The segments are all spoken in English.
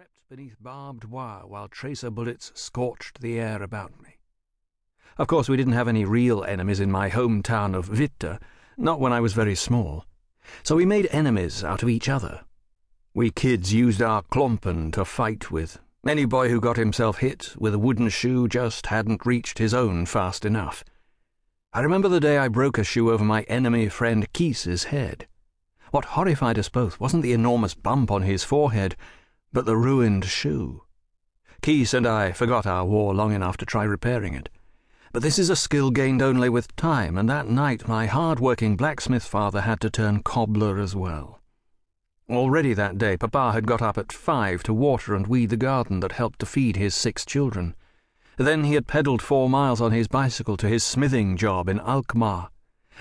crept beneath barbed wire while tracer bullets scorched the air about me. Of course, we didn't have any real enemies in my hometown of Witte, not when I was very small, so we made enemies out of each other. We kids used our klompen to fight with. Any boy who got himself hit with a wooden shoe just hadn't reached his own fast enough. I remember the day I broke a shoe over my enemy friend Kees's head. What horrified us both wasn't the enormous bump on his forehead, but the ruined shoe. Kees and I forgot our war long enough to try repairing it. But this is a skill gained only with time, and that night my hard-working blacksmith father had to turn cobbler as well. Already that day, Papa had got up at five to water and weed the garden that helped to feed his six children. Then he had pedalled four miles on his bicycle to his smithing job in Alkmaar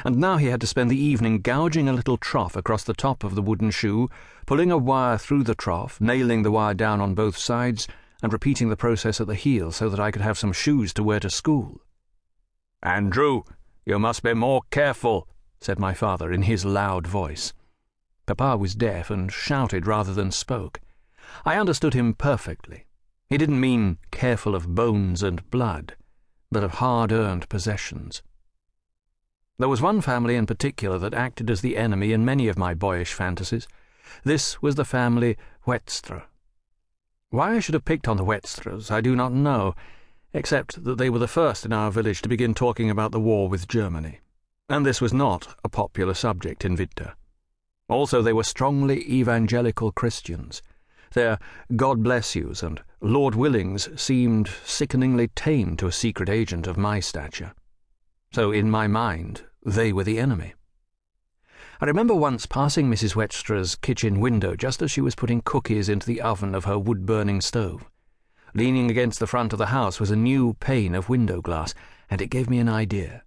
and now he had to spend the evening gouging a little trough across the top of the wooden shoe, pulling a wire through the trough, nailing the wire down on both sides, and repeating the process at the heel so that I could have some shoes to wear to school. Andrew, you must be more careful, said my father in his loud voice. Papa was deaf and shouted rather than spoke. I understood him perfectly. He didn't mean careful of bones and blood, but of hard earned possessions. There was one family in particular that acted as the enemy in many of my boyish fantasies. This was the family Wetstra. Why I should have picked on the Wetstras, I do not know, except that they were the first in our village to begin talking about the war with Germany, and this was not a popular subject in Witte. Also, they were strongly evangelical Christians. Their God bless yous and Lord willings seemed sickeningly tame to a secret agent of my stature. So, in my mind, they were the enemy. I remember once passing Mrs. Wetstra's kitchen window just as she was putting cookies into the oven of her wood burning stove. Leaning against the front of the house was a new pane of window glass, and it gave me an idea.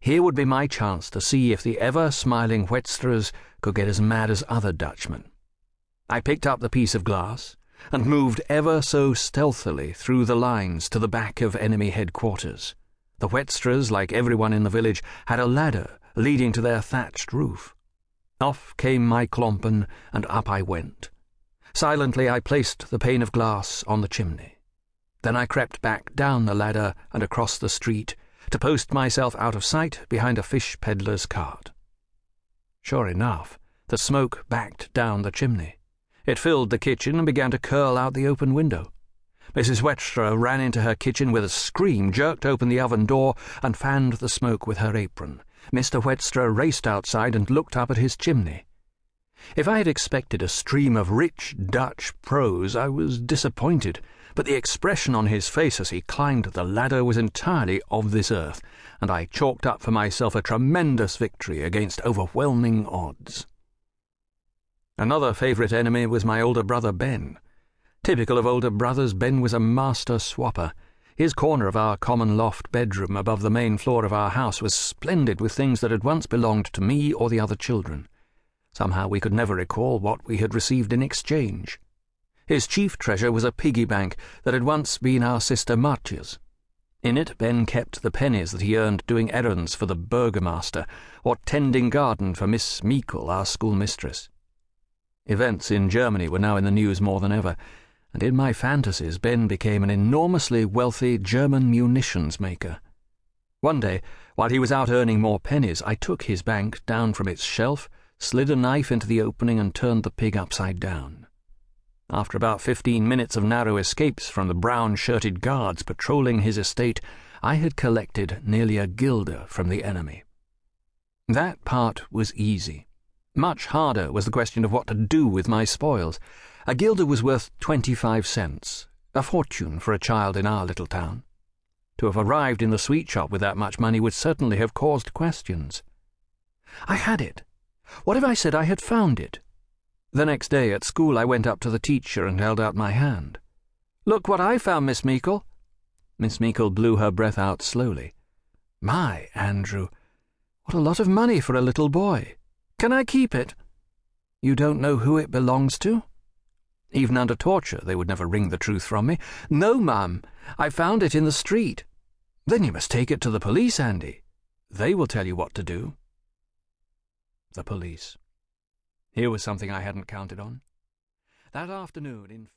Here would be my chance to see if the ever smiling Wetstras could get as mad as other Dutchmen. I picked up the piece of glass and moved ever so stealthily through the lines to the back of enemy headquarters. The Wetstras, like everyone in the village, had a ladder leading to their thatched roof. Off came my klompen, and up I went. Silently I placed the pane of glass on the chimney. Then I crept back down the ladder and across the street to post myself out of sight behind a fish peddler's cart. Sure enough, the smoke backed down the chimney. It filled the kitchen and began to curl out the open window. Mrs. Wetstra ran into her kitchen with a scream, jerked open the oven door, and fanned the smoke with her apron. Mr. Wetstra raced outside and looked up at his chimney. If I had expected a stream of rich Dutch prose, I was disappointed, but the expression on his face as he climbed the ladder was entirely of this earth, and I chalked up for myself a tremendous victory against overwhelming odds. Another favourite enemy was my older brother Ben. Typical of older brothers, Ben was a master swapper. His corner of our common loft bedroom above the main floor of our house was splendid with things that had once belonged to me or the other children. Somehow we could never recall what we had received in exchange. His chief treasure was a piggy bank that had once been our sister Martja's. In it, Ben kept the pennies that he earned doing errands for the burgomaster or tending garden for Miss Meikle, our schoolmistress. Events in Germany were now in the news more than ever and in my fantasies Ben became an enormously wealthy German munitions maker. One day, while he was out earning more pennies, I took his bank down from its shelf, slid a knife into the opening, and turned the pig upside down. After about fifteen minutes of narrow escapes from the brown shirted guards patrolling his estate, I had collected nearly a guilder from the enemy. That part was easy. Much harder was the question of what to do with my spoils. A guilder was worth twenty-five cents, a fortune for a child in our little town. To have arrived in the sweet shop with that much money would certainly have caused questions. I had it. What if I said I had found it? The next day at school I went up to the teacher and held out my hand. Look what I found, Miss Meikle. Miss Meikle blew her breath out slowly. My, Andrew, what a lot of money for a little boy. Can I keep it? You don't know who it belongs to? Even under torture, they would never wring the truth from me. No, ma'am. I found it in the street. Then you must take it to the police, Andy. They will tell you what to do. The police. Here was something I hadn't counted on. That afternoon in